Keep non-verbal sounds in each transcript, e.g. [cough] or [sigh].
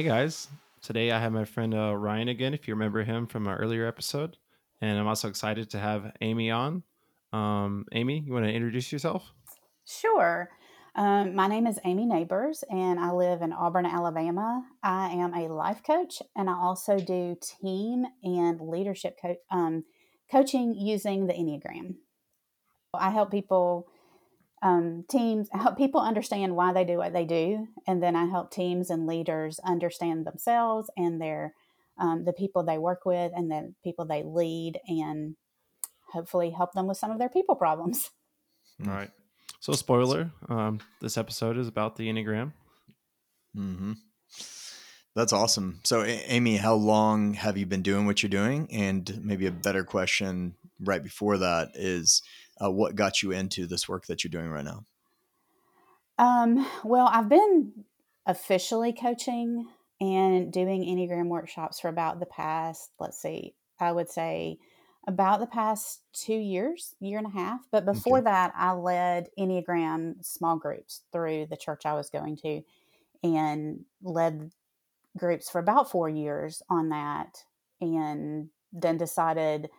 Hey guys, today I have my friend uh, Ryan again, if you remember him from our earlier episode. And I'm also excited to have Amy on. Um, Amy, you want to introduce yourself? Sure. Um, my name is Amy Nabors, and I live in Auburn, Alabama. I am a life coach, and I also do team and leadership co- um, coaching using the Enneagram. I help people, um, teams, help people understand why they do what they do, and then I help teams and leaders understand themselves and their um, the people they work with and the people they lead, and hopefully help them with some of their people problems. [laughs] All right. So, spoiler: um, this episode is about the Enneagram. Mm-hmm. That's awesome. So, A- Amy, how long have you been doing what you're doing? And maybe a better question right before that is, uh, what got you into this work that you're doing right now? Um, well, I've been officially coaching and doing Enneagram workshops for about the past, let's see, I would say about the past two years, year and a half. But before Okay. that, I led Enneagram small groups through the church I was going to and led groups for about four years on that. And then decided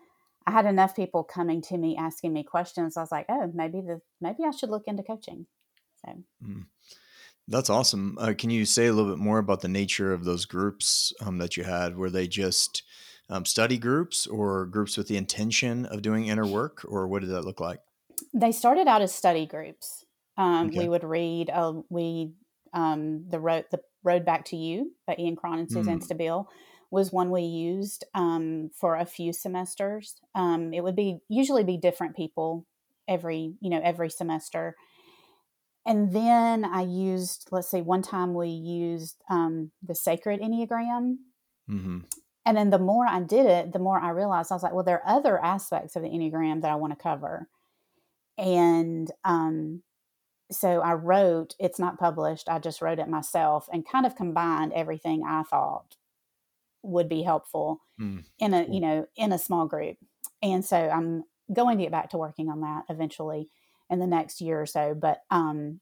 I had enough people coming to me asking me questions. I was like, oh, maybe the maybe I should look into coaching. So Mm. That's awesome. Uh, can you say a little bit more about the nature of those groups um, that you had? Were they just um, study groups or groups with the intention of doing inner work, or what did that look like? they started out as study groups. Um, Okay. We would read. Uh, we um, the road the road back to you by Ian Cron and Suzanne Mm. Stabile was one we used um, for a few semesters. Um, it would be usually be different people every you know every semester. And then I used, let's see, one time we used um, the sacred Enneagram. hmm And then the more I did it, the more I realized I was like, well, there are other aspects of the Enneagram that I want to cover. And um, so I wrote, it's not published, I just wrote it myself and kind of combined everything I thought would be helpful Mm. in a, you know, in a small group. And so I'm going to get back to working on that eventually in the next year or so. But um,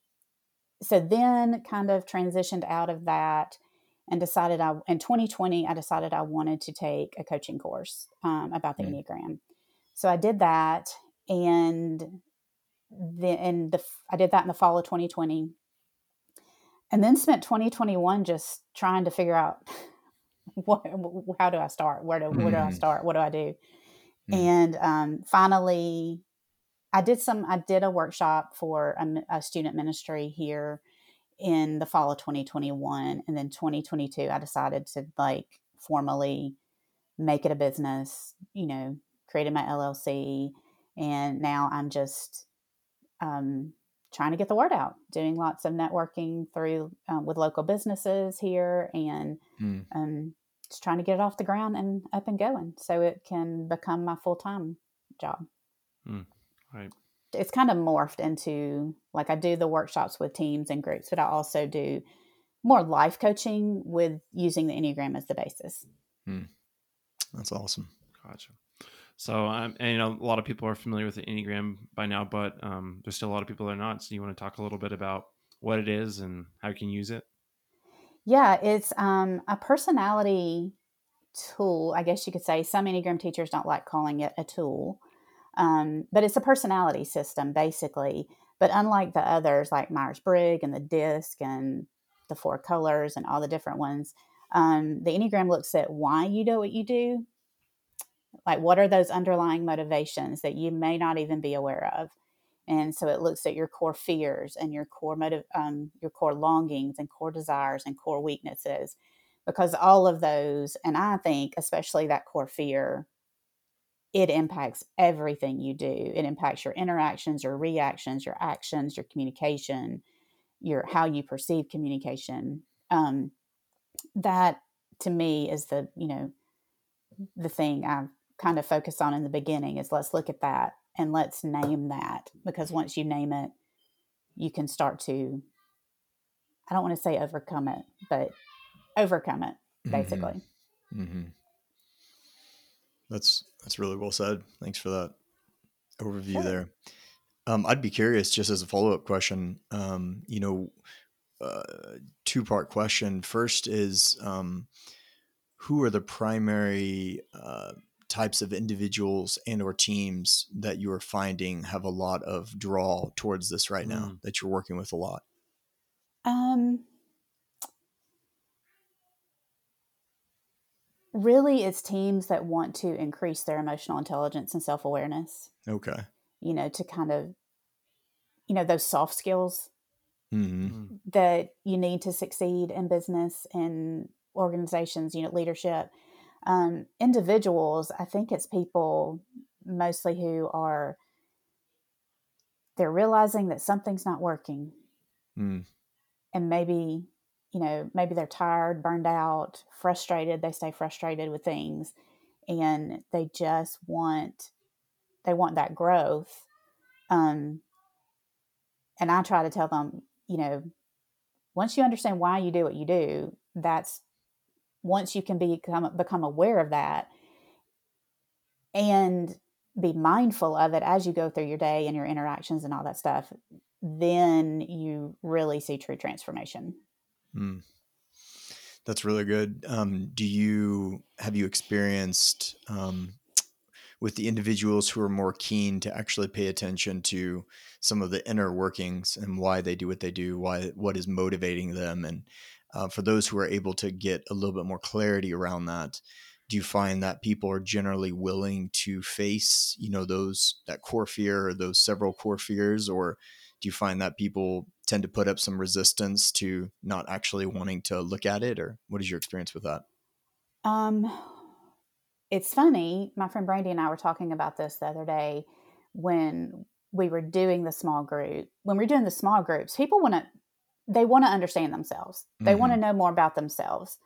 so then kind of transitioned out of that and decided I in 2020 I decided I wanted to take a coaching course um, about the Mm. Enneagram. So I did that, and then and the I did that in the fall of 2020, and then spent 2021 just trying to figure out [laughs] what how do I start, where do where do I Mhm. start, what do I do, Mm. and um, finally I did some I did a workshop for a, a student ministry here in the fall of 2021 and then 2022 I decided to like formally make it a business, you know, created my LLC and now I'm just um trying to get the word out, doing lots of networking through um, with local businesses here and Mm. um just trying to get it off the ground and up and going so it can become my full-time job Right. it's kind of morphed into like I do the workshops with teams and groups, but I also do more life coaching with using the Enneagram as the basis. Mm. That's awesome. Gotcha. So, um, and you know, a lot of people are familiar with the Enneagram by now, but um, there's still a lot of people that are not. So, you want to talk a little bit about what it is and how you can use it? Yeah, it's um, a personality tool, I guess you could say. Some Enneagram teachers don't like calling it a tool, um, but it's a personality system basically. But unlike the others, like Myers Briggs and the DISC and the four colors and all the different ones, um, the Enneagram looks at why you do what you do. Like, what are those underlying motivations that you may not even be aware of? And so it looks at your core fears and your core motive, um, your core longings and core desires and core weaknesses, because all of those, and I think especially that core fear, it impacts everything you do. It impacts your interactions, your reactions, your actions, your communication, your how you perceive communication. Um, that to me is the you know the thing I kind of focus on in the beginning is let's look at that and let's name that because once you name it, you can start to I don't want to say overcome it, but overcome it Mhm. basically. hmm That's that's really well said. Thanks for that overview Sure. there. Um, I'd be curious, just as a follow up question. Um, you know, uh, two part question. First is um, who are the primary uh, types of individuals and or teams that you are finding have a lot of draw towards this right now Mm. that you're working with a lot? Um, really, it's teams that want to increase their emotional intelligence and self awareness. Okay. You know, to kind of, you know, those soft skills hmm Mm. that you need to succeed in business and organizations, you know, leadership. Um, individuals, I think it's people mostly who are they're realizing that something's not working Mm. and maybe you know maybe they're tired burned out frustrated they stay frustrated with things and they just want they want that growth um and i try to tell them you know once you understand why you do what you do that's once you can become become aware of that and be mindful of it as you go through your day and your interactions and all that stuff then you really see true transformation Mm. That's really good. Um, do you have you experienced um, with the individuals who are more keen to actually pay attention to some of the inner workings and why they do what they do, why what is motivating them, and uh, for those who are able to get a little bit more clarity around that, do you find that people are generally willing to face, you know, those that core fear or those several core fears, or do you find that people tend to put up some resistance to not actually wanting to look at it, or what is your experience with that? Um, it's funny. My friend Brandy and I were talking about this the other day when we were doing the small group. When we're doing the small groups, people want to they want to understand themselves. They want to know more about themselves.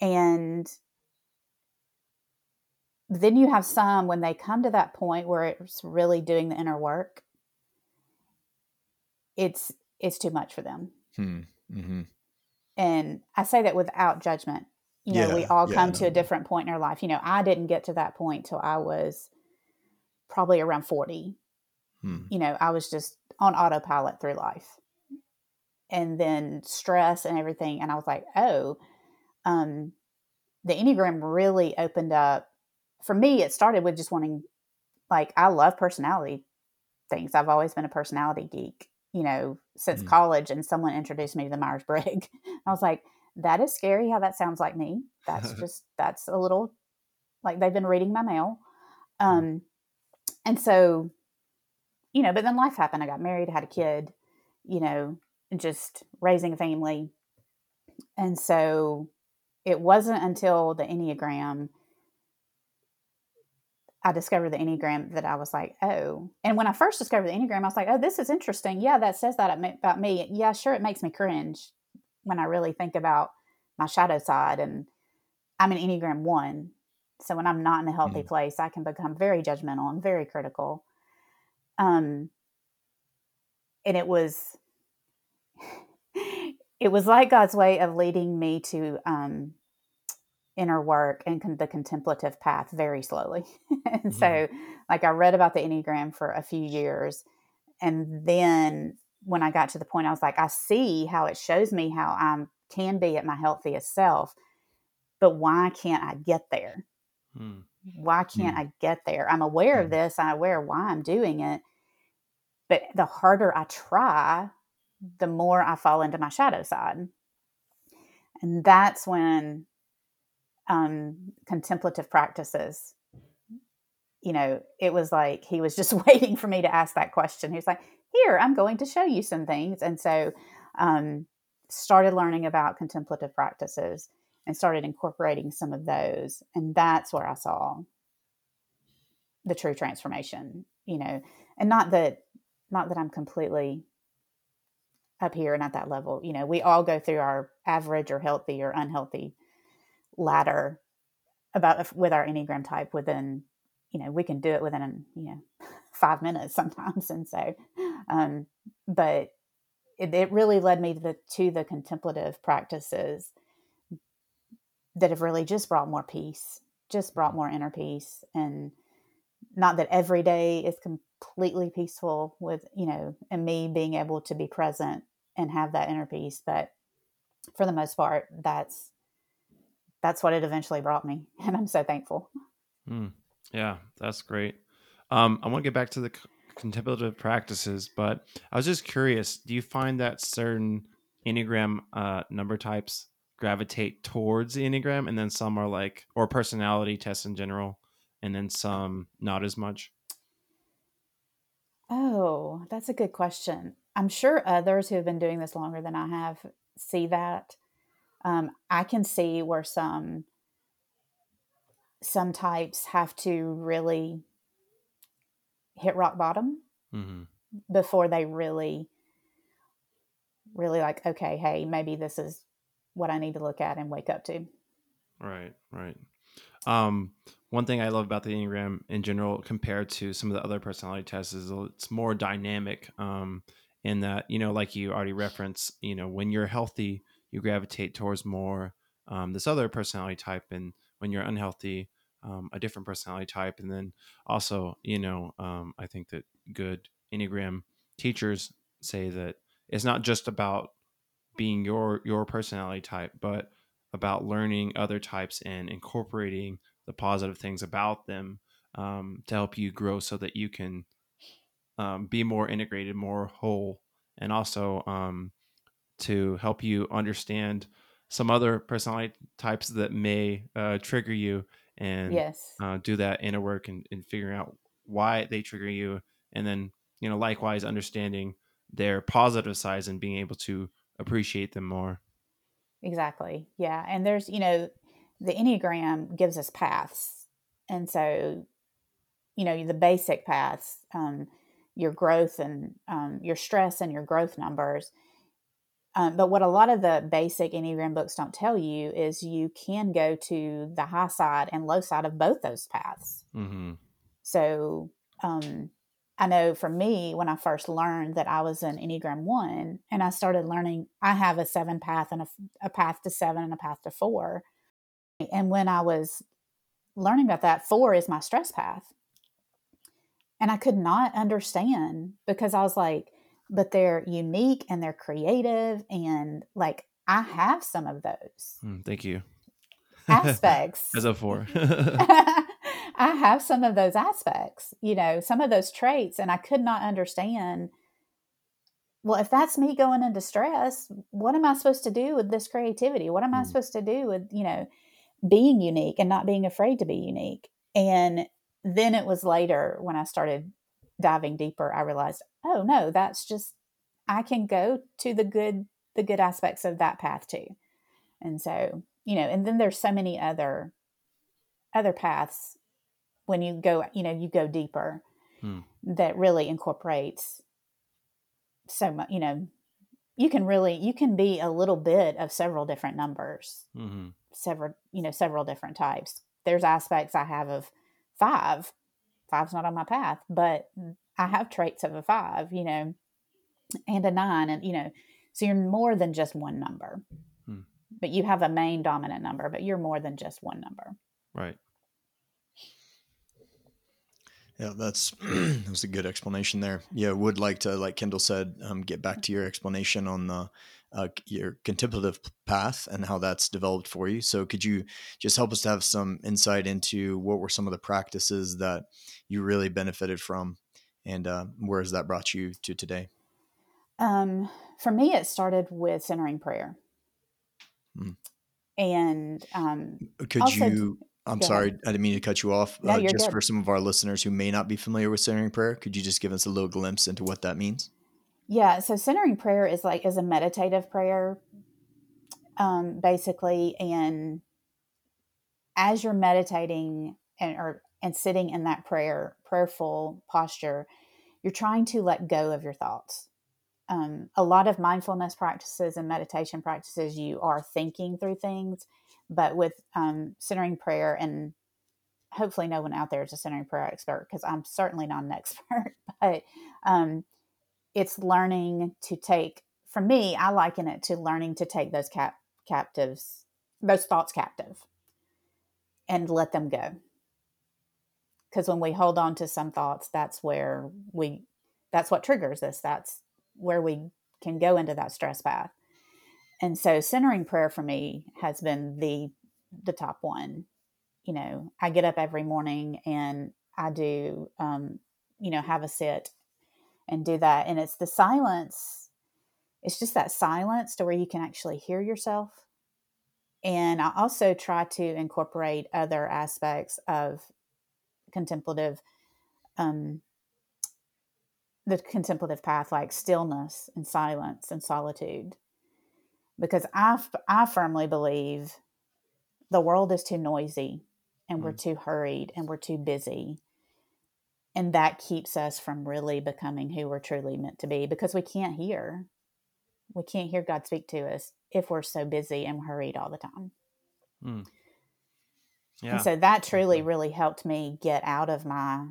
And then you have some when they come to that point where it's really doing the inner work, it's it's too much for them. Hmm. hmm and I say that without judgment. You know, we Yeah, all yeah, come to no. a different point in our life. You know, I didn't get to that point till I was probably around 40. Hmm. You know, I was just on autopilot through life. And then stress and everything. And I was like, oh, um, the Enneagram really opened up. For me, it started with just wanting, like, I love personality things. I've always been a personality geek, you know, since Mm. college. And someone introduced me to the Myers Briggs. [laughs] I was like, that is scary how that sounds like me. That's [laughs] just, that's a little like they've been reading my mail. Um, and so, you know, but then life happened. I got married, had a kid, you know, just raising a family. And so it wasn't until the Enneagram I discovered the Enneagram that I was like, oh. And when I first discovered the Enneagram, I was like, oh, this is interesting. Yeah, that says that about me. Yeah, sure, it makes me cringe when I really think about my shadow side. And I'm an Enneagram one. So when I'm not in a healthy Mhm. place, I can become very judgmental and very critical. Um, and it was, it was like God's way of leading me to um, inner work and con- the contemplative path very slowly. [laughs] and so, like, I read about the Enneagram for a few years. And then when I got to the point, I was like, I see how it shows me how I can be at my healthiest self, but why can't I get there? Hmm. Why can't I get there? I'm aware of Mm. this, I'm aware why I'm doing it. But the harder I try, the more I fall into my shadow side. And that's when um, contemplative practices, you know, it was like he was just [laughs] waiting for me to ask that question. He was like, Here, I'm going to show you some things. And so, um, started learning about contemplative practices and started incorporating some of those. And that's where I saw the true transformation, you know, and not that, not that I'm completely up here and at that level. You know, we all go through our average or healthy or unhealthy ladder about with our enneagram type within you know we can do it within you know [laughs] five minutes sometimes and so um but it, it really led me to the to the contemplative practices that have really just brought more peace just brought more inner peace and not that every day is completely peaceful with you know and me being able to be present and have that inner peace. But for the most part, that's that's what it eventually brought me, [laughs] and I'm so thankful. Mm, yeah, that's great. Um, I want to get back to the contemplative practices, but I was just curious: Do you find that certain enneagram uh, number types gravitate towards the enneagram, and then some are like, or personality tests in general, and then some not as much? Oh, that's a good question. I'm sure others who have been doing this longer than I have see that. Um, I can see where some some types have to really hit rock bottom hmm before they really really like okay hey maybe this is what i need to look at and wake up to Right, right. Um, one thing I love about the Enneagram in general, compared to some of the other personality tests, is it's more dynamic. Um, in that, you know, like you already referenced, you know, when you're healthy, you gravitate towards more um, this other personality type, and when you're unhealthy, um, a different personality type. And then also, you know, um, I think that good Enneagram teachers say that it's not just about being your your personality type, but about learning other types and incorporating the positive things about them um, to help you grow so that you can um, be more integrated, more whole, and also um, to help you understand some other personality types that may uh, trigger you and yes uh, do that inner work and, and figuring out why they trigger you. And then, you know, likewise, understanding their positive sides and being able to appreciate them more. Exactly yeah and there's you know the enneagram gives us paths and so you know the basic paths um, your growth and um, your stress and your growth numbers um, but what a lot of the basic enneagram books don't tell you is you can go to the high side and low side of both those paths Mm-hmm. so um, I know for me, when I first learned that I was an Enneagram one, and I started learning, I have a seven path and a, a path to seven and a path to four. And when I was learning about that, four is my stress path. And I could not understand because I was like, but they're unique and they're creative. And like, I have some of those Mm, thank you. aspects. [laughs] As a four. [laughs] [laughs] I have some of those aspects, you know, some of those traits, and I could not understand. Well, if that's me going into stress, what am I supposed to do with this creativity? What am I Mm. supposed to do with, you know, being unique and not being afraid to be unique? And then it was later when I started diving deeper, I realized, oh no, that's just I can go to the good the good aspects of that path too. And so, you know, and then there's so many other other paths when you go, you know, you go deeper Hmm. that really incorporates so much, you know, you can really you can be a little bit of several different numbers, hmm several, you know, several different types. There's aspects I have of five. Five's not on my path, but I have traits of a five, you know, and a nine and you know, so you're more than just one number. Hmm. But you have a main dominant number, but you're more than just one number. Right. Yeah, that's [clears throat] that was a good explanation there. Yeah, would like to, like Kendall said, um, get back to your explanation on the uh, your contemplative path and how that's developed for you. So, could you just help us to have some insight into what were some of the practices that you really benefited from, and uh, where has that brought you to today? Um, for me, it started with centering prayer. Hmm. And um, Could Also- you? I'm go sorry, I didn't mean to cut you off. No, uh, just good. for some of our listeners who may not be familiar with centering prayer, could you just give us a little glimpse into what that means? yeah, so centering prayer is like is a meditative prayer, um, basically. And as you're meditating and or and sitting in that prayer prayerful posture, you're trying to let go of your thoughts. Um, a lot of mindfulness practices and meditation practices, you are thinking through things, but with um, centering prayer and hopefully no one out there is a centering prayer expert because I'm certainly not an [laughs] expert, but um, it's learning to take, for me, I liken it to learning to take those cap- captives, those thoughts captive and let them go. Because when we hold on to some thoughts, that's where we, that's what triggers us. That's where we can go into that stress path. And so centering prayer for me has been the the top one. You know, I get up every morning and I do um, you know, have a sit and do that. And it's the silence, it's just that silence to where you can actually hear yourself. And I also try to incorporate other aspects of contemplative um, the contemplative path like stillness and silence and solitude because I, I firmly believe the world is too noisy and mm. we're too hurried and we're too busy and that keeps us from really becoming who we're truly meant to be because we can't hear we can't hear god speak to us if we're so busy and hurried all the time mm. yeah. and so that truly really helped me get out of my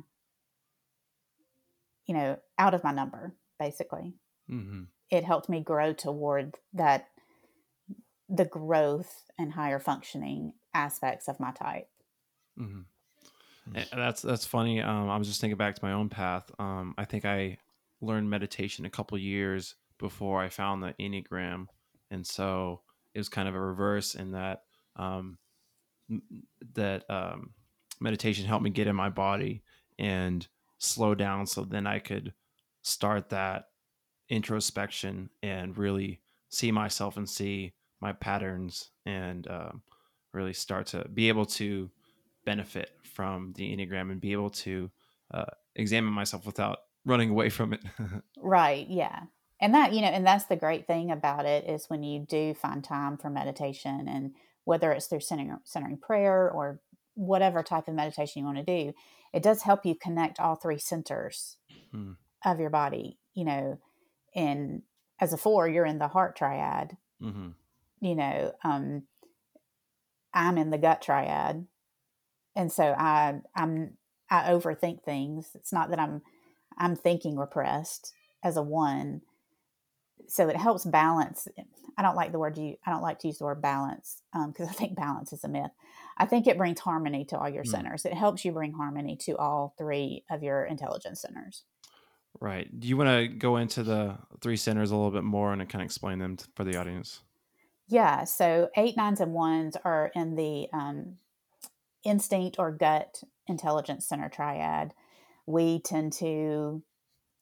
you know, out of my number, basically. Mm-hmm. It helped me grow toward that, the growth and higher functioning aspects of my type. Mm-hmm. That's that's funny. Um, I was just thinking back to my own path. Um, I think I learned meditation a couple years before I found the Enneagram, and so it was kind of a reverse in that um, that um, meditation helped me get in my body and slow down so then I could start that introspection and really see myself and see my patterns and um, really start to be able to benefit from the Enneagram and be able to uh, examine myself without running away from it. [laughs] right. Yeah. And that, you know, and that's the great thing about it is when you do find time for meditation and whether it's through centering, centering prayer or whatever type of meditation you want to do, it does help you connect all three centers hmm. of your body. You know, and as a four, you're in the heart triad. Mm-hmm. You know, um, I'm in the gut triad, and so I I'm I overthink things. It's not that I'm I'm thinking repressed as a one, so it helps balance. I don't like the word you. I don't like to use the word balance because um, [laughs] I think balance is a myth. I think it brings harmony to all your mm. centers. It helps you bring harmony to all three of your intelligence centers. Right. Do you want to go into the three centers a little bit more and kind of explain them for the audience? Yeah. So eight, nines, and ones are in the um, instinct or gut intelligence center triad. We tend to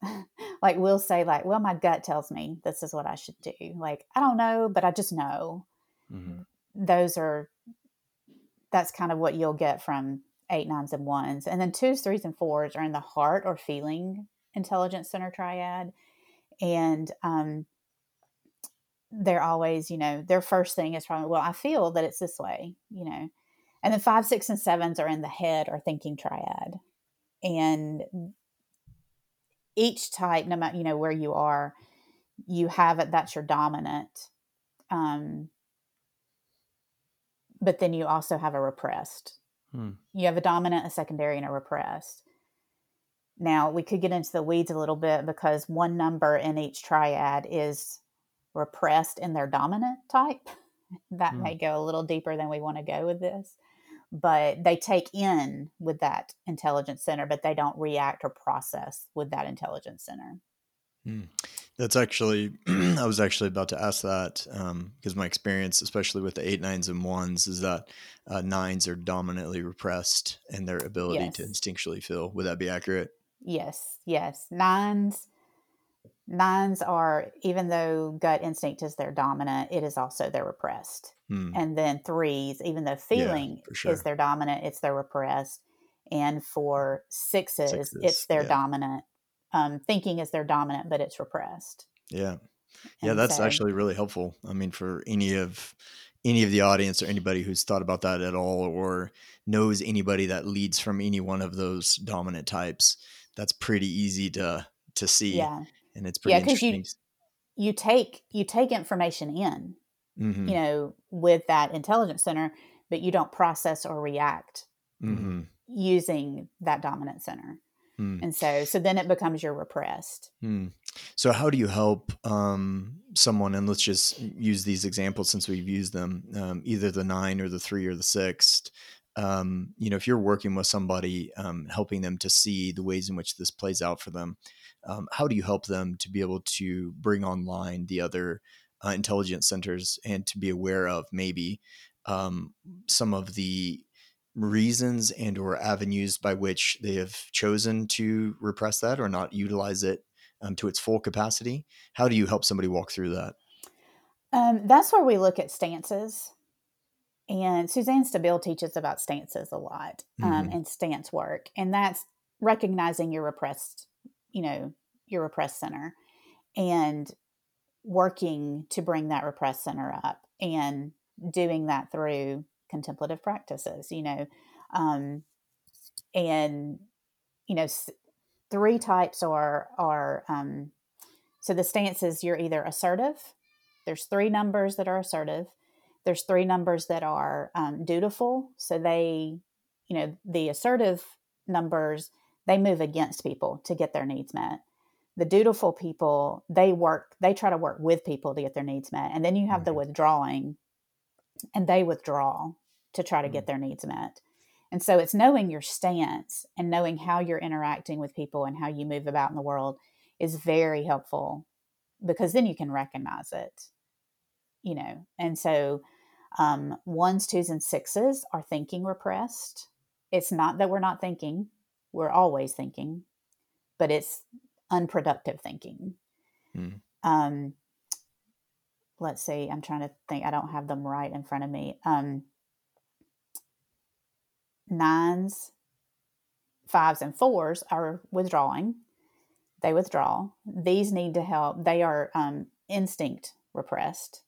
[laughs] like we'll say like well my gut tells me this is what i should do like i don't know but i just know mm-hmm. those are that's kind of what you'll get from eight, nines, and ones. And then twos, threes, and fours are in the heart or feeling intelligence center triad. And um, they're always, you know, their first thing is probably, well, I feel that it's this way, you know. And then five, six, and sevens are in the head or thinking triad. And each type, no matter, you know, where you are, you have it, that's your dominant. Um, but then you also have a repressed. Hmm. You have a dominant, a secondary, and a repressed. Now, we could get into the weeds a little bit because one number in each triad is repressed in their dominant type. That hmm. may go a little deeper than we want to go with this. But they take in with that intelligence center, but they don't react or process with that intelligence center. Hmm. That's actually, [clears throat] I was actually about to ask that because um, my experience, especially with the eight, nines, and ones, is that uh, nines are dominantly repressed in their ability yes. to instinctually feel. Would that be accurate? Yes, yes. Nines, nines are, even though gut instinct is their dominant, it is also their repressed. Hmm. And then threes, even though feeling yeah, sure. is their dominant, it's their repressed. And for sixes, sixes it's their yeah. dominant um, thinking is their dominant, but it's repressed. Yeah. Yeah, and that's so, actually really helpful. I mean, for any of any of the audience or anybody who's thought about that at all or knows anybody that leads from any one of those dominant types, that's pretty easy to to see. Yeah. And it's pretty yeah, interesting. You, you take you take information in, mm-hmm. you know, with that intelligence center, but you don't process or react mm-hmm. using that dominant center. Hmm. And so, so then it becomes your repressed. Hmm. So, how do you help um, someone? And let's just use these examples since we've used them, um, either the nine or the three or the six. um, you know, if you're working with somebody, um, helping them to see the ways in which this plays out for them, um, how do you help them to be able to bring online the other uh, intelligence centers and to be aware of maybe um, some of the reasons and or avenues by which they have chosen to repress that or not utilize it um, to its full capacity? How do you help somebody walk through that? Um, that's where we look at stances. And Suzanne Stabile teaches about stances a lot um, mm-hmm. and stance work and that's recognizing your repressed you know your repressed center and working to bring that repressed center up and doing that through contemplative practices, you know, um, and you know, three types are are um, so the stances you're either assertive. There's three numbers that are assertive. There's three numbers that are um, dutiful. So they, you know, the assertive numbers they move against people to get their needs met. The dutiful people they work they try to work with people to get their needs met, and then you have mm-hmm. the withdrawing, and they withdraw to try to get mm. their needs met. And so it's knowing your stance and knowing how you're interacting with people and how you move about in the world is very helpful because then you can recognize it, you know. And so um, ones, twos, and sixes are thinking repressed. It's not that we're not thinking, we're always thinking, but it's unproductive thinking. Mm. Um, let's see, I'm trying to think, I don't have them right in front of me. Um, nines, fives, and fours are withdrawing. They withdraw. These need to help. They are um, instinct repressed.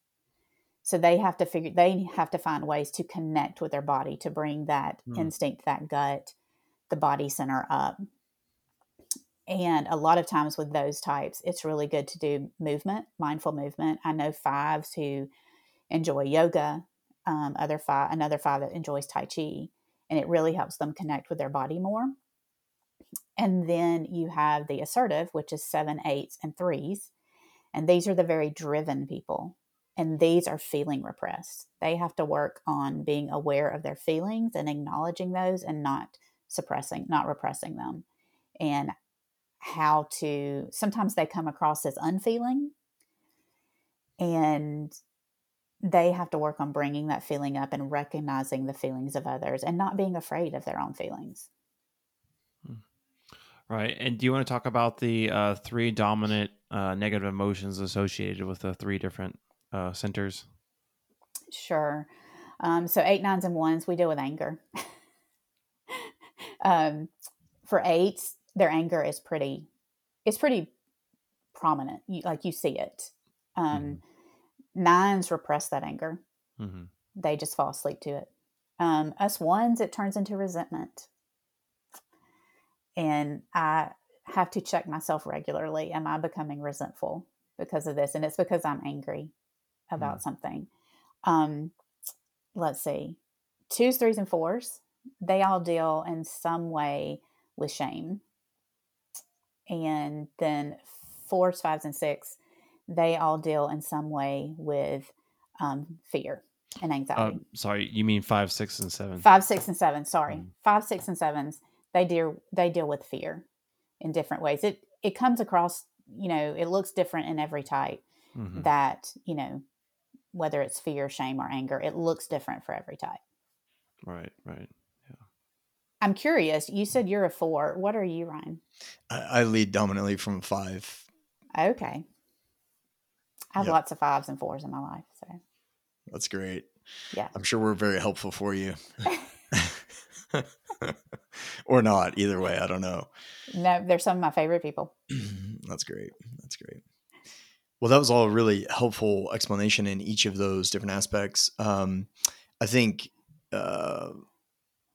So they have to figure, they have to find ways to connect with their body to bring that mm. instinct, that gut, the body center up. And a lot of times with those types, it's really good to do movement, mindful movement. I know fives who enjoy yoga, um, other five, another five that enjoys Tai Chi and it really helps them connect with their body more. And then you have the assertive, which is seven, eights, and threes. And these are the very driven people. And these are feeling repressed. They have to work on being aware of their feelings and acknowledging those and not suppressing, not repressing them. And how to, sometimes they come across as unfeeling. And they have to work on bringing that feeling up and recognizing the feelings of others and not being afraid of their own feelings. Hmm. Right. And do you want to talk about the uh, three dominant uh, negative emotions associated with the three different uh, centers? Sure. Um, so, eight, nines, and ones, we deal with anger. [laughs] um, for eights, their anger is pretty, it's pretty prominent. You, like you see it. Um, mm-hmm Nines repress that anger. Mm-hmm. They just fall asleep to it. Um, us ones, it turns into resentment. And I have to check myself regularly. Am I becoming resentful because of this? And it's because I'm angry about mm. something. Um, let's see. Twos, threes, and fours, they all deal in some way with shame. And then fours, fives, and six, they all deal in some way with um, fear and uh, anxiety. Uh, sorry, you mean five, six, and seven? Five, six, and seven. Sorry, mm. five, six, and sevens. They deal they deal with fear in different ways. It it comes across. You know, it looks different in every type. Mm-hmm. That you know, whether it's fear, shame, or anger, it looks different for every type. Right. Right. I'm curious. You said you're a four. What are you, Ryan? I, I lead dominantly from five. Okay. I have yep. lots of fives and fours in my life. So that's great. Yeah. I'm sure we're very helpful for you. [laughs] [laughs] or not, either way. I don't know. No, they're some of my favorite people. [clears throat] that's great. That's great. Well, that was all a really helpful explanation in each of those different aspects. Um, I think uh,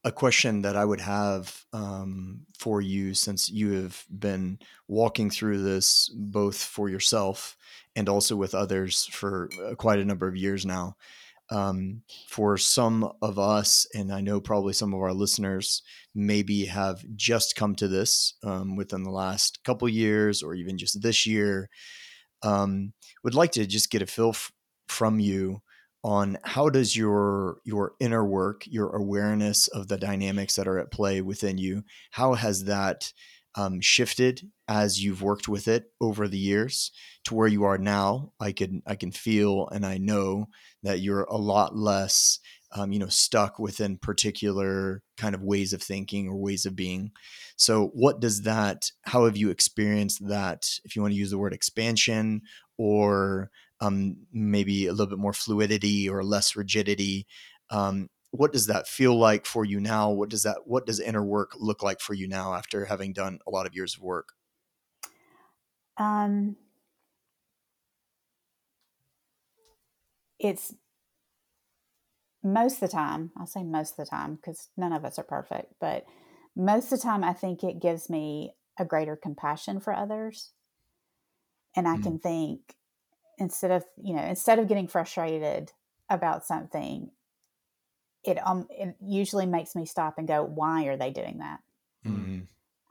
a question that I would have um, for you, since you have been walking through this both for yourself and also with others for uh, quite a number of years now. Um, for some of us, and I know probably some of our listeners maybe have just come to this um, within the last couple years or even just this year, um, would like to just get a feel f- from you on how does your your inner work, your awareness of the dynamics that are at play within you, how has that um, shifted as you've worked with it over the years to where you are now? I can I can feel and I know that you're a lot less um, you know stuck within particular kind of ways of thinking or ways of being so what does that how have you experienced that if you want to use the word expansion or um, maybe a little bit more fluidity or less rigidity um, what does that feel like for you now what does that what does inner work look like for you now after having done a lot of years of work um it's most of the time, I'll say most of the time because none of us are perfect, but most of the time, I think it gives me a greater compassion for others. And I mm. can think instead of, you know, instead of getting frustrated about something, it um it usually makes me stop and go, why are they doing that? Mm-hmm.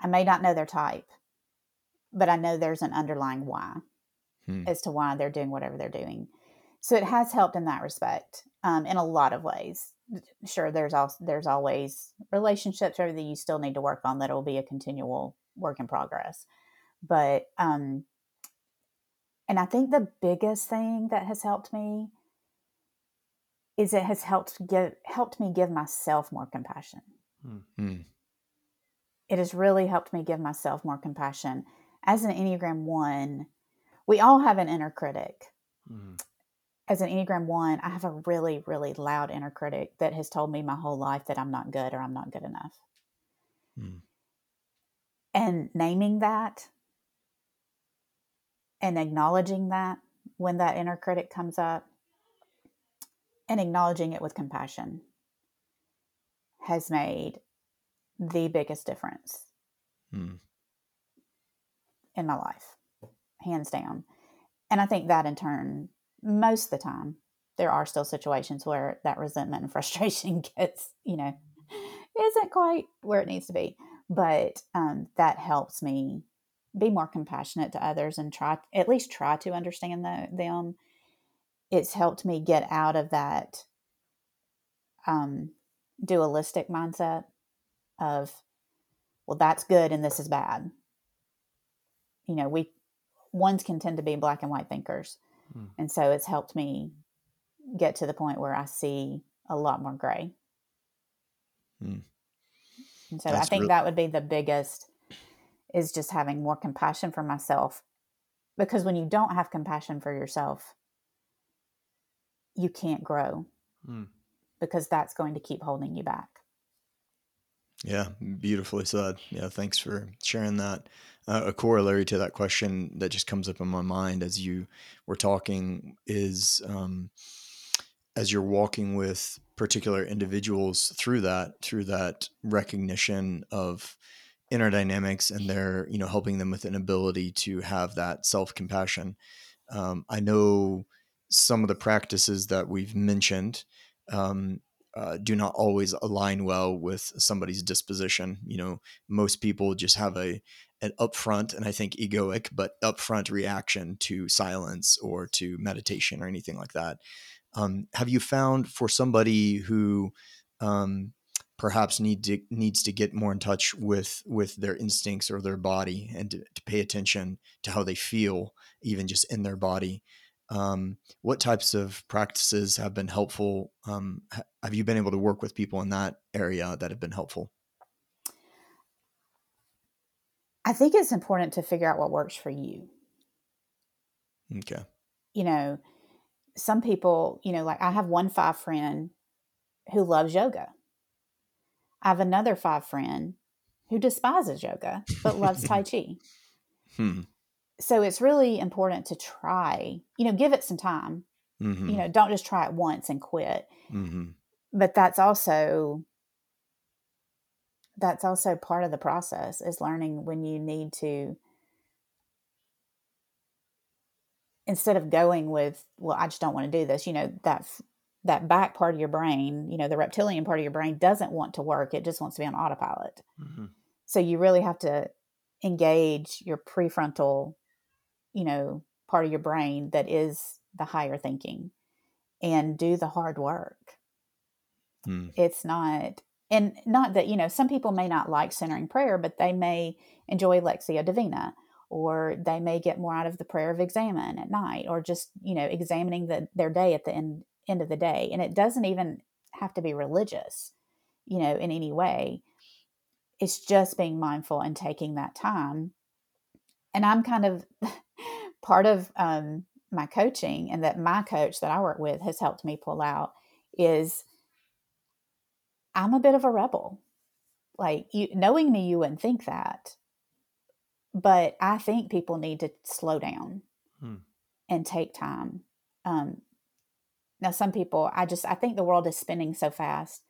I may not know their type, but I know there's an underlying why hmm. as to why they're doing whatever they're doing. So it has helped in that respect um, in a lot of ways. Sure, there's also there's always relationships, everything you still need to work on that will be a continual work in progress. But um, and I think the biggest thing that has helped me is it has helped give helped me give myself more compassion. Mm-hmm. It has really helped me give myself more compassion. As an Enneagram one, we all have an inner critic. Mm-hmm as an Enneagram one, I have a really, really loud inner critic that has told me my whole life that I'm not good or I'm not good enough. Hmm. And naming that and acknowledging that when that inner critic comes up and acknowledging it with compassion has made the biggest difference hmm. in my life, hands down. And I think that in turn most of the time there are still situations where that resentment and [laughs] frustration [laughs] gets you know isn't quite where it needs to be but um, that helps me be more compassionate to others and try at least try to understand the, them it's helped me get out of that um, dualistic mindset of well that's good and this is bad you know we ones can tend to be black and white thinkers Mm. And so it's helped me get to the point where I see a lot more gray. Mm. And so That's I think really- that would be the biggest is just having more compassion for myself. Because when you don't have compassion for yourself, you can't grow mm. because that's going to keep holding you back. Yeah, beautifully said. Yeah, thanks for sharing that. Uh, a corollary to that question that just comes up in my mind as you were talking is um, as you're walking with particular individuals through that, through that recognition of inner dynamics and they're, you know, helping them with an ability to have that self compassion. Um, I know some of the practices that we've mentioned um, uh, do not always align well with somebody's disposition. You know, most people just have a an upfront and I think egoic, but upfront reaction to silence or to meditation or anything like that. Um, have you found for somebody who um, perhaps need to, needs to get more in touch with with their instincts or their body and to, to pay attention to how they feel, even just in their body? Um, what types of practices have been helpful? Um, have you been able to work with people in that area that have been helpful? I think it's important to figure out what works for you. Okay. You know, some people, you know, like I have one five friend who loves yoga. I have another five friend who despises yoga but loves Tai [laughs] Chi. Hmm so it's really important to try you know give it some time mm-hmm. you know don't just try it once and quit mm-hmm. but that's also that's also part of the process is learning when you need to instead of going with well i just don't want to do this you know that that back part of your brain you know the reptilian part of your brain doesn't want to work it just wants to be on autopilot mm-hmm. so you really have to engage your prefrontal you know part of your brain that is the higher thinking and do the hard work. Hmm. It's not, and not that, you know, some people may not like centering prayer, but they may enjoy Lectio Divina, or they may get more out of the prayer of examen at night, or just, you know, examining the, their day at the end, end of the day. And it doesn't even have to be religious, you know, in any way. It's just being mindful and taking that time. And I'm kind of [laughs] part of um, my coaching and that my coach that I work with has helped me pull out is I'm a bit of a rebel. Like you knowing me, you wouldn't think that. But I think people need to slow down Hmm. and take time. Um, now, some people, I just, I think the world is spinning so fast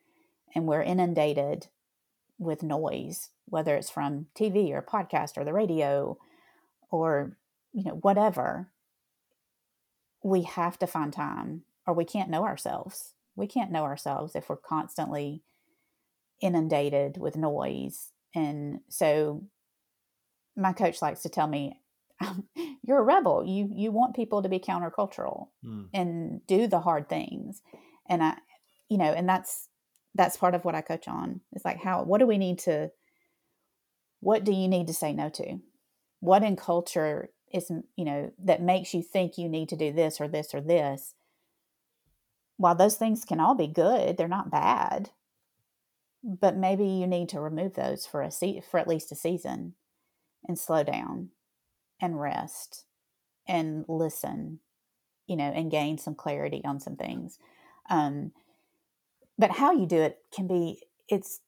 and we're inundated with noise, whether it's from TV or podcast or the radio or, you know, whatever. We have to find time or we can't know ourselves. We can't know ourselves if we're constantly inundated with noise. And so my coach likes to tell me, [laughs] you're a rebel. You you want people to be countercultural Hmm. and do the hard things. And I you know, and that's that's part of what I coach on. It's like how what do we need to what do you need to say no to? What in culture is you know that makes you think you need to do this or this or this? While those things can all be good, they're not bad. But maybe you need to remove those for a se- for at least a season and slow down and rest and listen, you know, and gain some clarity on some things. Um, but how you do it can be it's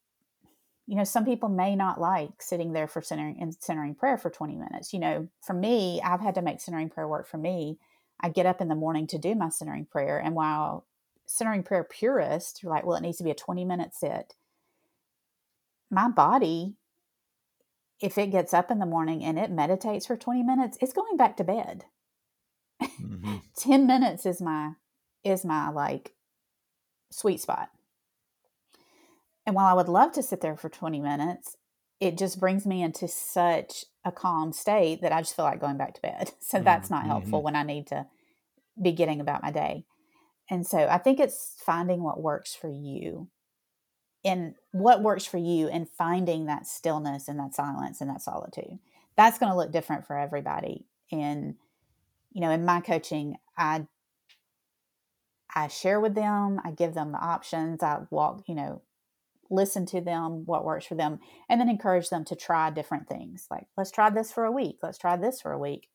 you know some people may not like sitting there for centering and centering prayer for 20 minutes. You know for me i've had to make centering prayer work for me. I get up in the morning to do my centering prayer and while centering prayer purist you're like well it needs to be a 20 minute sit. My body if it gets up in the morning and it meditates for 20 minutes it's going back to bed. Mhm. [laughs] 10 minutes is my is my like sweet spot. And while i would love to sit there for 20 minutes it just brings me into such a calm state that i just feel like going back to bed. [laughs] So that's not helpful when i need to be getting about my day. And so i think it's finding what works for you and what works for you and finding that stillness and that silence and that solitude. That's going to look different for everybody. And you know in my coaching i i share with them i give them the options i walk you know listen to them what works for them and then encourage them to try different things. Like let's try this for a week. Let's try this for a week.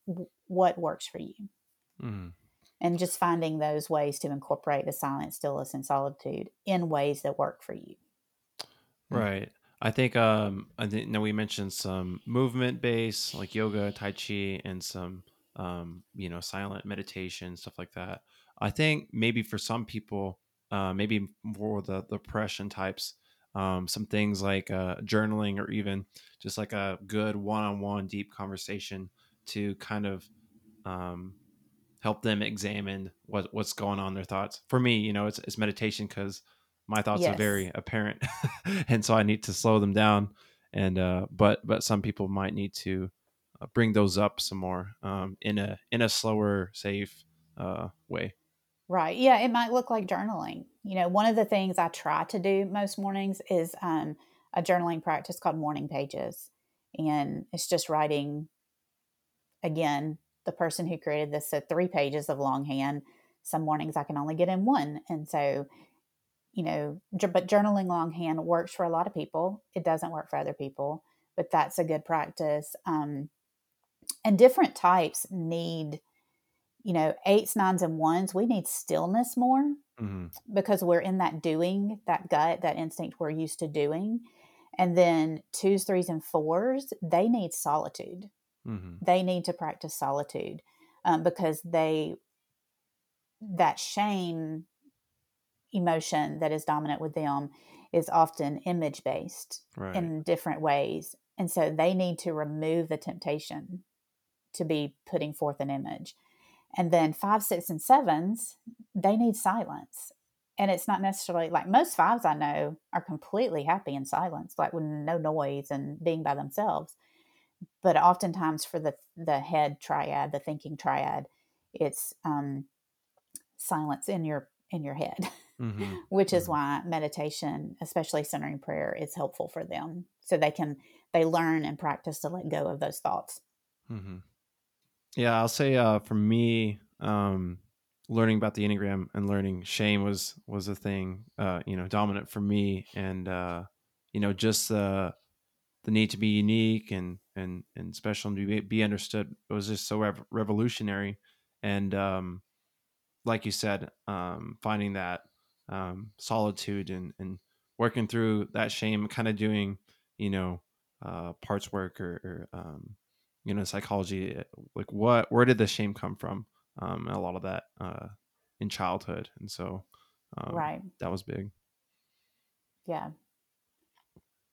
What works for you? Mhm. and just finding those ways to incorporate the silence stillness and solitude in ways that work for you. Mm. Right. I think um I think now we mentioned some movement based like yoga, tai chi and some um you know silent meditation stuff like that. I think maybe for some people uh maybe more the the depression types um some things like uh journaling or even just like a good one-on-one deep conversation to kind of um help them examine what what's going on their thoughts. For me, you know, it's it's meditation cuz my thoughts are very apparent [laughs] and so i need to slow them down and uh but but some people might need to uh, bring those up some more um in a in a slower safe uh way Right. Yeah, it might look like journaling. You know, one of the things I try to do most mornings is um, a journaling practice called morning pages. And it's just writing, again, the person who created this said three pages of longhand. Some mornings I can only get in one. And so, you know, but journaling longhand works for a lot of people. It doesn't work for other people, but that's a good practice. Um, and different types need, you know, eights, nines, and ones, we need stillness more hmm because we're in that doing, that gut, that instinct we're used to doing. And then twos, threes, and fours, they need solitude. hmm They need to practice solitude um, because they, that shame emotion that is dominant with them is often image based right in different ways. And so they need to remove the temptation to be putting forth an image. And then five, six, and sevens, they need silence. And it's not necessarily like most fives I know are completely happy in silence, like with no noise and being by themselves. But oftentimes for the the head triad, the thinking triad, it's um, silence in your in your head, [laughs] mm-hmm. which is mm-hmm. why meditation, especially centering prayer, is helpful for them. So they can they learn and practice to let go of those thoughts. Mm-hmm. Yeah, I'll say uh, for me, um, learning about the enneagram and learning shame was was a thing, uh, you know, dominant for me, and uh, you know, just the the need to be unique and and and special and be, be understood was just so rev- revolutionary, and um, like you said, um, finding that um, solitude and, and working through that shame, kind of doing, you know, uh, parts work or, or um, you know, psychology. Eh, like, what, where did the shame come from? Um, a lot of that uh, in childhood, and so um, right, that was big. Yeah.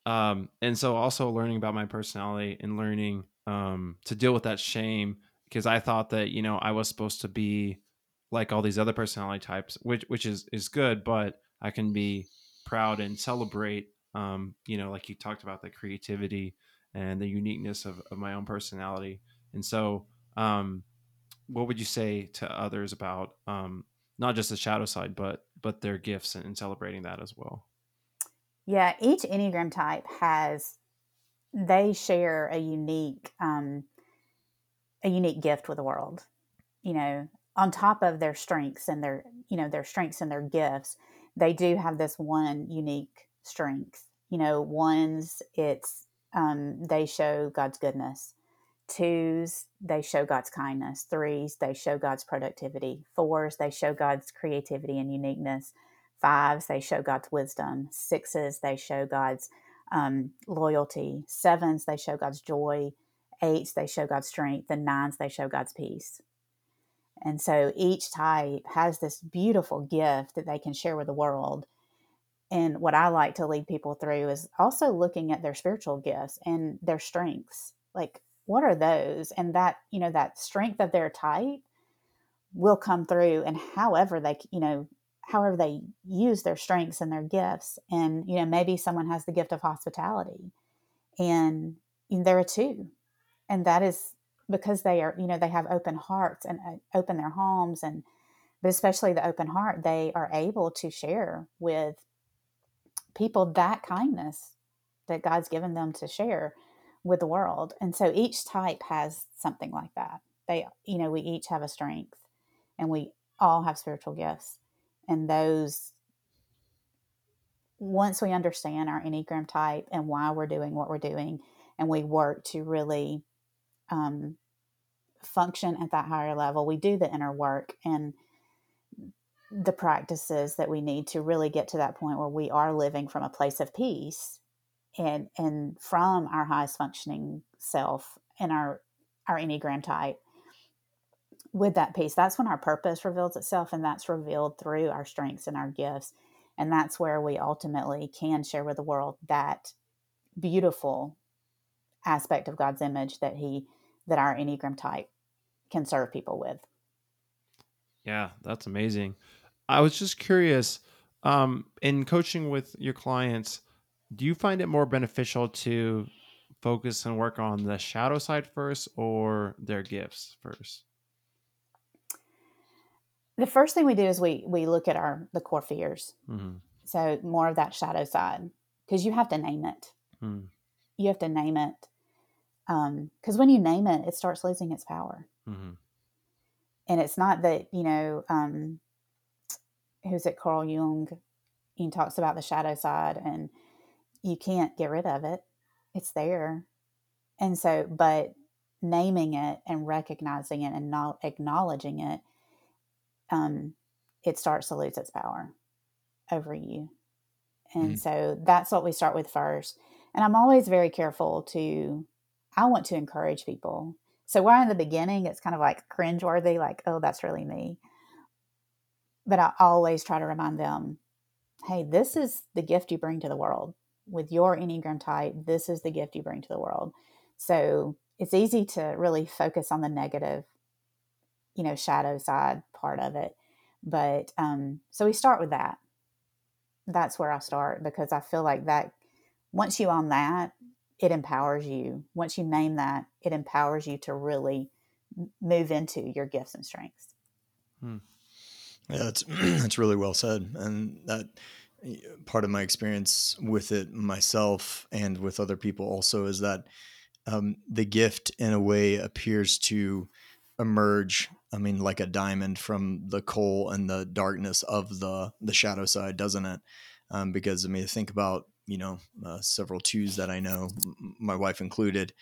Um, and so also learning about my personality and learning um, to deal with that shame because I thought that you know I was supposed to be like all these other personality types, which which is is good, but I can be proud and celebrate um, you know, like you talked about the creativity and the uniqueness of, of my own personality. And so um what would you say to others about um not just the shadow side, but but their gifts and, and celebrating that as well? Yeah, each Enneagram type has they share a unique um a unique gift with the world. You know, on top of their strengths and their you know their strengths and their gifts they do have this one unique strength. You know ones it's um, they show god's goodness. Twos they show god's kindness. Threes they show god's productivity. Fours they show god's creativity and uniqueness. Fives they show god's wisdom. Sixes they show god's um, loyalty. Sevens they show god's joy. Eights they show god's strength. And nines they show god's peace and so each type has this beautiful gift that they can share with the world. And what I like to lead people through is also looking at their spiritual gifts and their strengths. Like, what are those? And that, you know, that strength of their type will come through and however they, you know, however they use their strengths and their gifts. And, you know, maybe someone has the gift of hospitality and, and they're a two. And that is because they are you know they have open hearts and uh, open their homes and but especially the open heart they are able to share with people that kindness that god's given them to share with the world. And so each type has something like that. They you know we each have a strength and we all have spiritual gifts. And those once we understand our enneagram type and why we're doing what we're doing and we work to really um, function at that higher level, we do the inner work and the practices that we need to really get to that point where we are living from a place of peace and and from our highest functioning self and our our enneagram type with that peace. That's when our purpose reveals itself and that's revealed through our strengths and our gifts. And that's where we ultimately can share with the world that beautiful aspect of God's image that he that our enneagram type can serve people with. Yeah, that's amazing. I was just curious um, in coaching with your clients, do you find it more beneficial to focus and work on the shadow side first or their gifts first? The first thing we do is we we look at our the core fears. Mm-hmm. So more of that shadow side because you have to name it. Mm. You have to name it because um, when you name it, it starts losing its power. Mm-hmm. And it's not that, you know, um, who's it, Carl Jung? He talks about the shadow side and you can't get rid of it. It's there. And so, but naming it and recognizing it and not acknowledging it, um, it starts to lose its power over you. And mm-hmm. so that's what we start with first. And I'm always very careful to, I want to encourage people so while in the beginning, it's kind of like cringeworthy, like, oh, that's really me. But I always try to remind them, hey, this is the gift you bring to the world. With your Enneagram type, this is the gift you bring to the world. So it's easy to really focus on the negative, you know, shadow side part of it. But um, so we start with that. That's where I start because I feel like that once you own that, it empowers you. Once you name that, it empowers you to really move into your gifts and strengths. Hmm. Yeah, that's [clears throat] that's really well said, and that part of my experience with it myself and with other people also is that um, the gift in a way appears to emerge i mean like a diamond from the coal and the darkness of the the shadow side doesn't it um, because i mean think about you know uh, several twos that i know my wife included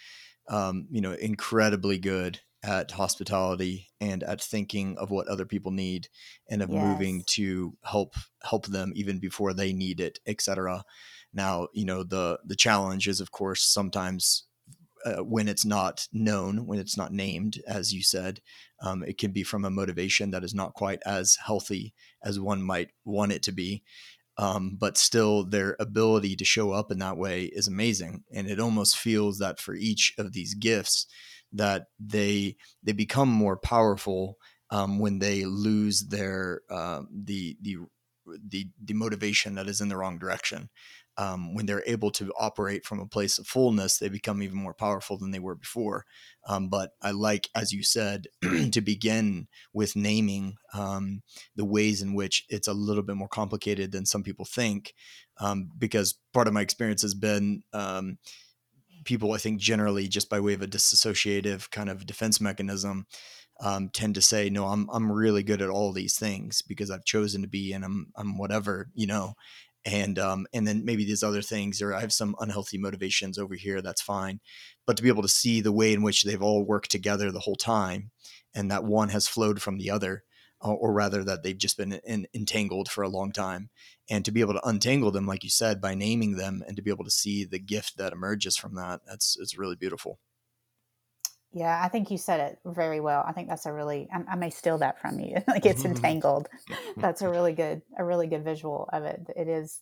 um, you know incredibly good at hospitality and at thinking of what other people need and of yes. moving to help help them even before they need it etc now you know the the challenge is of course sometimes uh, when it's not known when it's not named as you said um, it can be from a motivation that is not quite as healthy as one might want it to be um, but still their ability to show up in that way is amazing and it almost feels that for each of these gifts that they they become more powerful um, when they lose their uh, the the the the motivation that is in the wrong direction. Um, when they're able to operate from a place of fullness, they become even more powerful than they were before. Um, but I like, as you said, [clears throat] to begin with naming um, the ways in which it's a little bit more complicated than some people think, um, because part of my experience has been um, people, I think, generally just by way of a disassociative kind of defense mechanism, um, tend to say, "No, I'm I'm really good at all these things because I've chosen to be, and I'm I'm whatever, you know." And um, and then maybe these other things, or I have some unhealthy motivations over here. That's fine, but to be able to see the way in which they've all worked together the whole time, and that one has flowed from the other, or rather that they've just been in, entangled for a long time and to be able to untangle them like you said by naming them and to be able to see the gift that emerges from that that's it's really beautiful yeah i think you said it very well i think that's a really i, I may steal that from you [laughs] like it's [laughs] entangled. That's a really good a really good visual of it it is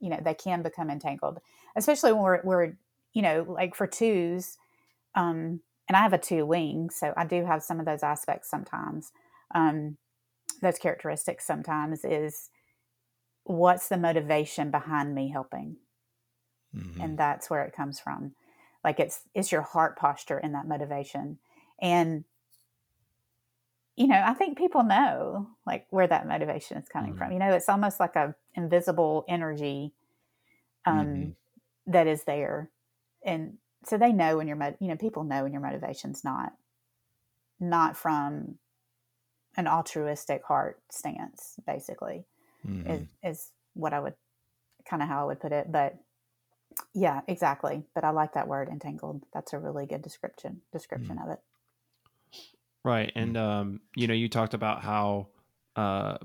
you know they can become entangled especially when we're, we're you know like for twos um and i have a two wing so i do have some of those aspects sometimes um those characteristics sometimes is what's the motivation behind me helping? Mm-hmm. and that's where it comes from like it's it's your heart posture in that motivation and you know i think people know like where that motivation is coming mm-hmm. from you know it's almost like a invisible energy um mm-hmm. that is there and so they know when your you know people know when your motivation's not not from an altruistic heart stance, basically, mm-hmm. is, is what I would kind of how I would put it. But yeah, exactly. But I like that word entangled. That's a really good description description mm-hmm. of it. Right. And, mm-hmm. um, you know, you talked about how, uh,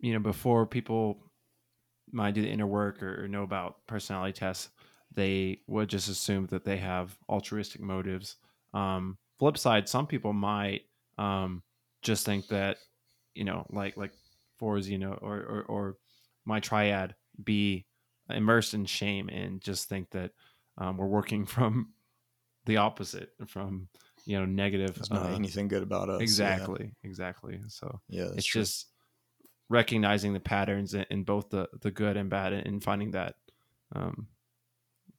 you know, before people might do the inner work or, or know about personality tests, they would just assume that they have altruistic motives. Um, flip side, some people might, um, just think that you know like like fours you know or, or or my triad be immersed in shame and just think that um, we're working [laughs] from the opposite from you know negative There's not uh, anything good about us exactly yeah. exactly so yeah it's true. just recognizing the patterns in, in, both the the good and bad and finding that um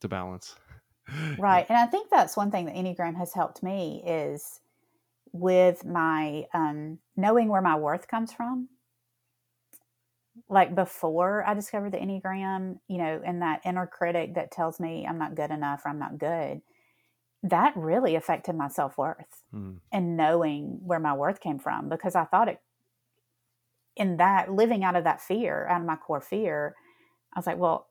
the balance [laughs] right and i think that's one thing that enneagram has helped me is with my um, knowing where my worth comes from. Like before I discovered the Enneagram, you know, and that inner critic that tells me I'm not good enough or I'm not good, that really affected my self worth mm. and knowing where my worth came from because I thought it, in that, living out of that fear, out of my core fear, I was like, well,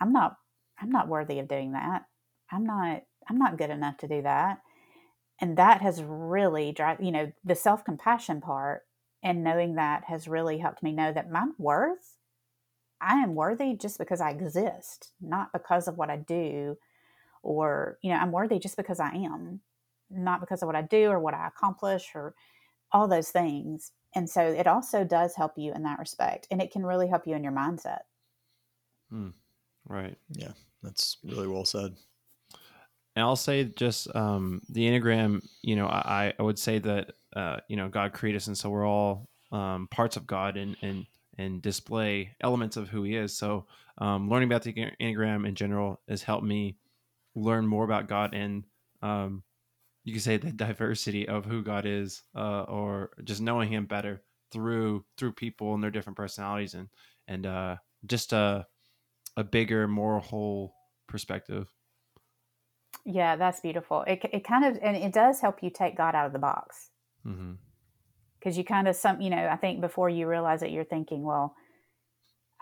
I'm not, I'm not worthy of doing that. I'm not, I'm not good enough to do that and that has really drive you know the self-compassion part and knowing that has really helped me know that my worth i am worthy just because i exist not because of what i do or you know i'm worthy just because i am not because of what i do or what i accomplish or all those things and so it also does help you in that respect and it can really help you in your mindset hmm. right yeah that's really well said and I'll say just um, the enneagram. You know, I, I would say that uh, you know God created us, and so we're all um, parts of God, and and and display elements of who He is. So um, learning about the enneagram in general has helped me learn more about God, and um, you can say the diversity of who God is, uh, or just knowing Him better through through people and their different personalities and and uh, just a a bigger, more whole perspective. Yeah, that's beautiful. It it kind of and it does help you take God out of the box because Mm-hmm. you kind of some you know I think before you realize it, you're thinking, well,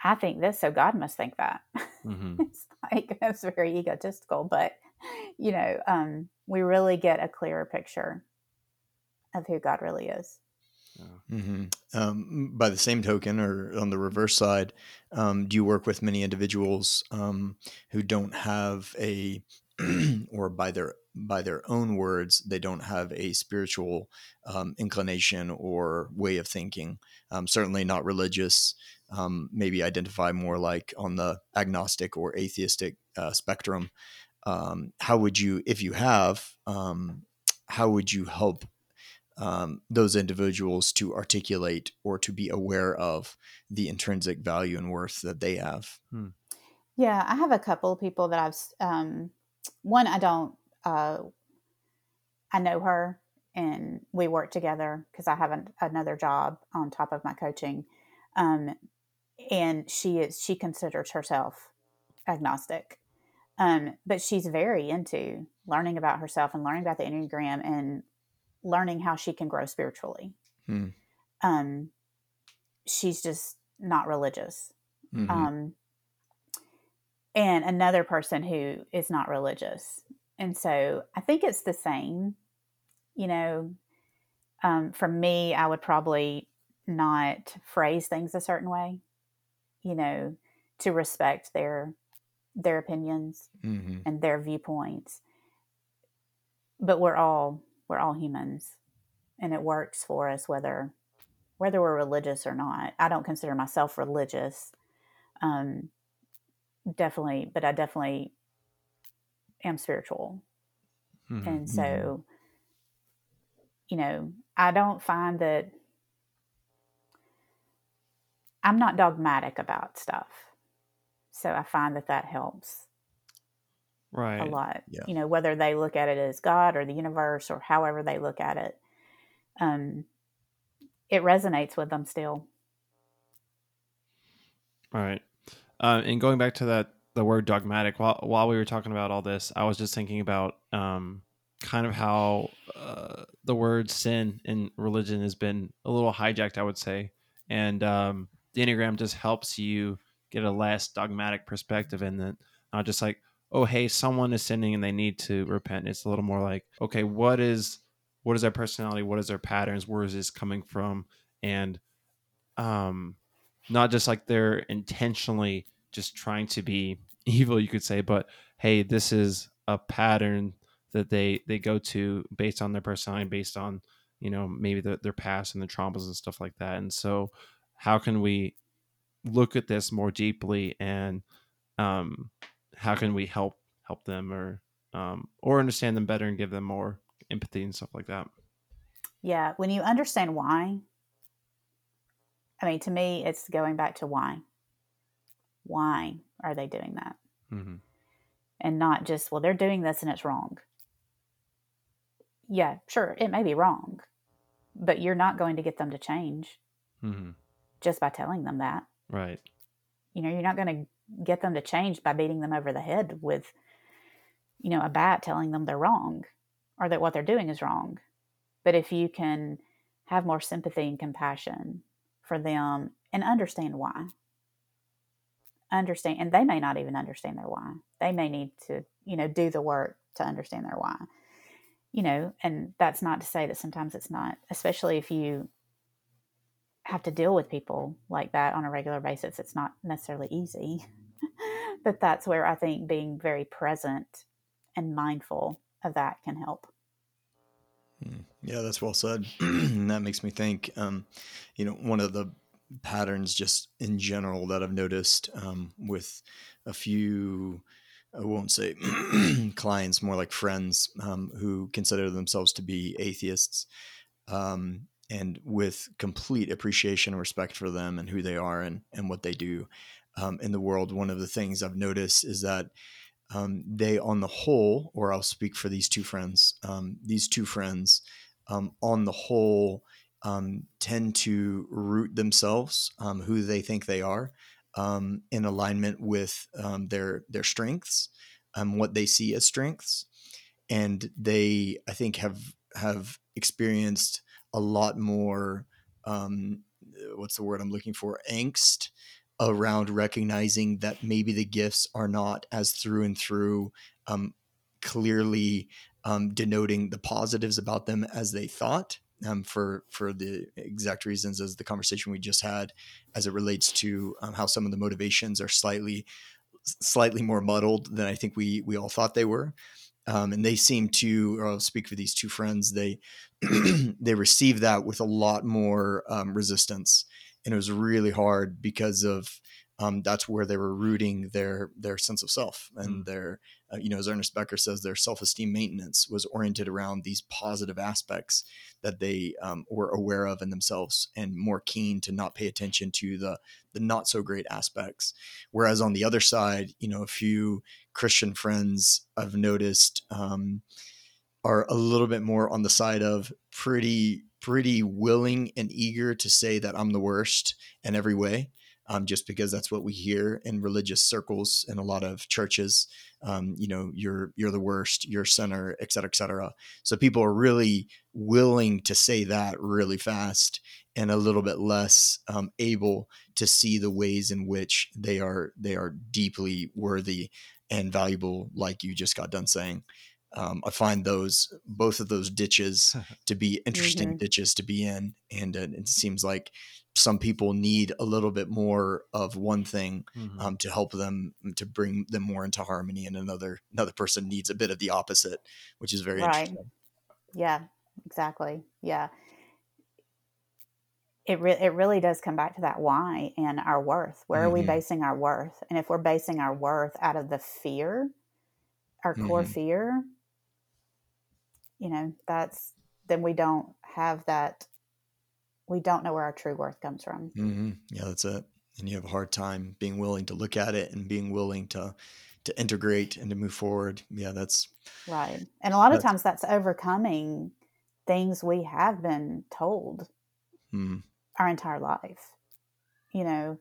I think this, so God must think that. Mm-hmm. [laughs] it's like [laughs] that's very egotistical, but you know, um, we really get a clearer picture of who God really is. hmm Um, by the same token, or on the reverse side, um, do you work with many individuals um, who don't have a, [clears throat] or by their by their own words, they don't have a spiritual um, inclination or way of thinking? Um, certainly not religious. Um, maybe identify more like on the agnostic or atheistic uh, spectrum. Um, how would you, if you have, um, how would you help um, those individuals to articulate or to be aware of the intrinsic value and worth that they have. Yeah, I have a couple of people that I've. Um, one, I don't. Uh, I know her, and we work together because I have an, another job on top of my coaching, um, and she is. She considers herself agnostic, um, but she's very into learning about herself and learning about the enneagram and learning how she can grow spiritually. Hmm. Um, she's just not religious Mhm. um, and another person who is not religious. And so I think it's the same. You know, um, for me, I would probably not phrase things a certain way, you know, to respect their their opinions Mhm. and their viewpoints. But we're all we're all humans, and it works for us whether whether we're religious or not. I don't consider myself religious, um, definitely, but I definitely am spiritual, Mhm. and so you know I don't find that I'm not dogmatic about stuff. So I find that that helps Right. a lot. Yeah. You know, whether they look at it as God or the universe or however they look at it, um, it resonates with them still. All right. Uh, and going back to that, the word dogmatic, while, while we were talking about all this, I was just thinking about um, kind of how uh, the word sin in religion has been a little hijacked, I would say. And um, the Enneagram just helps you get a less dogmatic perspective and then not just like, oh, hey, someone is sinning and they need to repent. It's a little more like, okay, what is what is their personality? What is their patterns? Where is this coming from? And um, not just like they're intentionally just trying to be evil you could say but hey this is a pattern that they they go to based on their personality based on you know maybe the, their past and the traumas and stuff like that and so how can we look at this more deeply and um how can we help help them or um or understand them better and give them more empathy and stuff like that Yeah. When you understand why, I mean, to me, it's going back to why. Why are they doing that? mm-hmm. And not just, well, they're doing this and it's wrong. Yeah, sure, it may be wrong, but you're not going to get them to change Mm-hmm. just by telling them that. right you know you're not going to get them to change by beating them over the head with you know a bat telling them they're wrong or that what they're doing is wrong but if you can have more sympathy and compassion for them and understand why understand and they may not even understand their why they may need to you know do the work to understand their why you know and that's not to say that sometimes it's not especially if you have to deal with people like that on a regular basis. It's not necessarily easy, [laughs] but that's where I think being very present and mindful of that can help. Mm, Yeah, that's well said. [clears throat] that makes me think, um, you know, one of the patterns just in general that I've noticed um, with a few, I won't say [clears throat] clients, more like friends um, who consider themselves to be atheists. Um, and with complete appreciation and respect for them and who they are and, and what they do um, in the world, one of the things I've noticed is that um, they, on the whole, or I'll speak for these two friends, um, these two friends, on the whole, um, tend to root themselves, um, who they think they are, um, in alignment with um, their their strengths, um, what they see as strengths, and they I think have have experienced a lot more. Um, what's the word I'm looking for? Angst around recognizing that maybe the gifts are not as through and through clearly denoting the positives about them as they thought um, for for the exact reasons as the conversation we just had as it relates to um, how some of the motivations are slightly slightly more muddled than I think we we all thought they were. Um, and they seem to, or I'll speak for these two friends, they [clears throat] they received that with a lot more um, resistance, and it was really hard because of um, that's where they were rooting their their sense of self and mm. their uh, you know as ernest becker says their self-esteem maintenance was oriented around these positive aspects that they um, were aware of in themselves and more keen to not pay attention to the the not so great aspects whereas on the other side you know a few christian friends i've noticed um, are a little bit more on the side of pretty pretty willing and eager to say that i'm the worst in every way um, just because that's what we hear in religious circles in a lot of churches. Um, you know, you're you're the worst, you're a sinner, et cetera, et cetera. So people are really willing to say that really fast and a little bit less um, able to see the ways in which they are they are deeply worthy and valuable, like you just got done saying. Um, I find those both of those ditches [laughs] to be interesting mm-hmm. ditches to be in, and uh, it seems like some people need a little bit more of one thing mm-hmm. um, to help them mm, to bring them more into harmony and another another person needs a bit of the opposite which is very right. interesting yeah exactly yeah it, re- it really does come back to that why and our worth where mm-hmm. are we mm-hmm. basing our worth and if we're basing our worth out of the fear our core mm-hmm. fear you know that's then we don't have that we don't know where our true worth comes from. Mm-hmm. Yeah, that's it. And you have a hard time being willing to look at it and being willing to to integrate and to move forward. Yeah, that's right. And a lot of times that's overcoming things we have been told mm. our entire life. You know,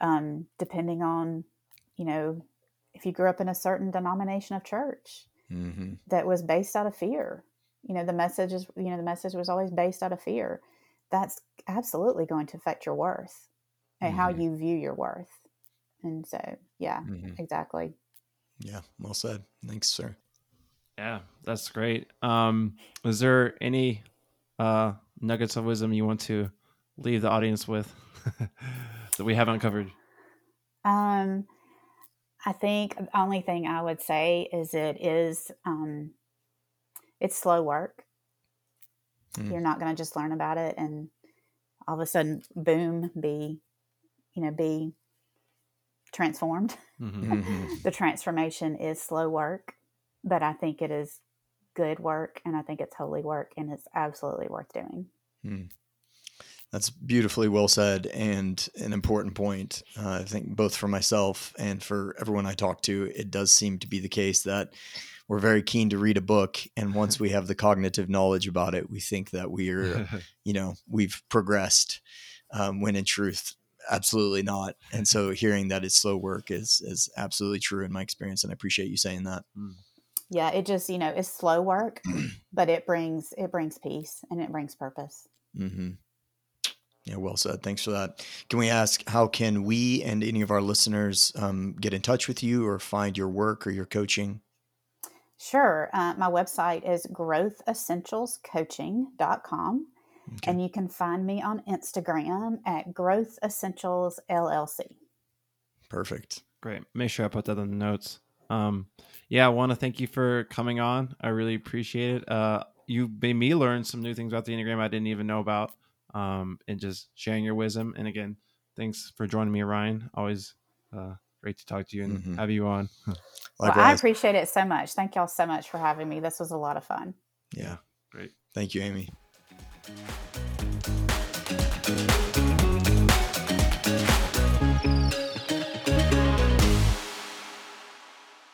um, depending on, you know, if you grew up in a certain denomination of church mm-hmm. that was based out of fear. You know, the message is, you know, the message was always based out of fear that's absolutely going to affect your worth and mm-hmm. how you view your worth. And so, yeah, mm-hmm. exactly. Yeah, well said. Thanks, sir. Yeah, that's great. Um, is there any uh, nuggets of wisdom you want to leave the audience with [laughs] that we haven't covered? Um, I think the only thing I would say is it is um, it's slow work. Mm. You're not going to just learn about it and all of a sudden, boom, be, you know, be transformed. Mm-hmm. [laughs] the transformation is slow work, but I think it is good work and I think it's holy work and it's absolutely worth doing. Mm. That's beautifully well said and an important point. Uh, I think both for myself and for everyone I talk to, it does seem to be the case that we're very keen to read a book and [laughs] once we have the cognitive knowledge about it we think that we're [laughs] you know we've progressed um, when in truth absolutely not and so hearing that it's slow work is is absolutely true in my experience and i appreciate you saying that mm. yeah it just you know it's slow work [clears throat] but it brings it brings peace and it brings purpose mm-hmm. Yeah, well said. Thanks for that. Can we ask how can we and any of our listeners um, get in touch with you or find your work or your coaching? Sure. Uh, my website is growthessentialscoaching.com. Okay. And you can find me on Instagram at Growth Essentials LLC. Perfect. Great. Make sure I put that in the notes. Um, yeah, I want to thank you for coming on. I really appreciate it. Uh, you made me learn some new things about the Enneagram I didn't even know about, um, and just sharing your wisdom. And again, thanks for joining me, Ryan. Always uh, great to talk to you and mm-hmm. have you on. well, I appreciate it so much. Thank y'all so much for having me. This was a lot of fun. Yeah. Great. Thank you, Amy.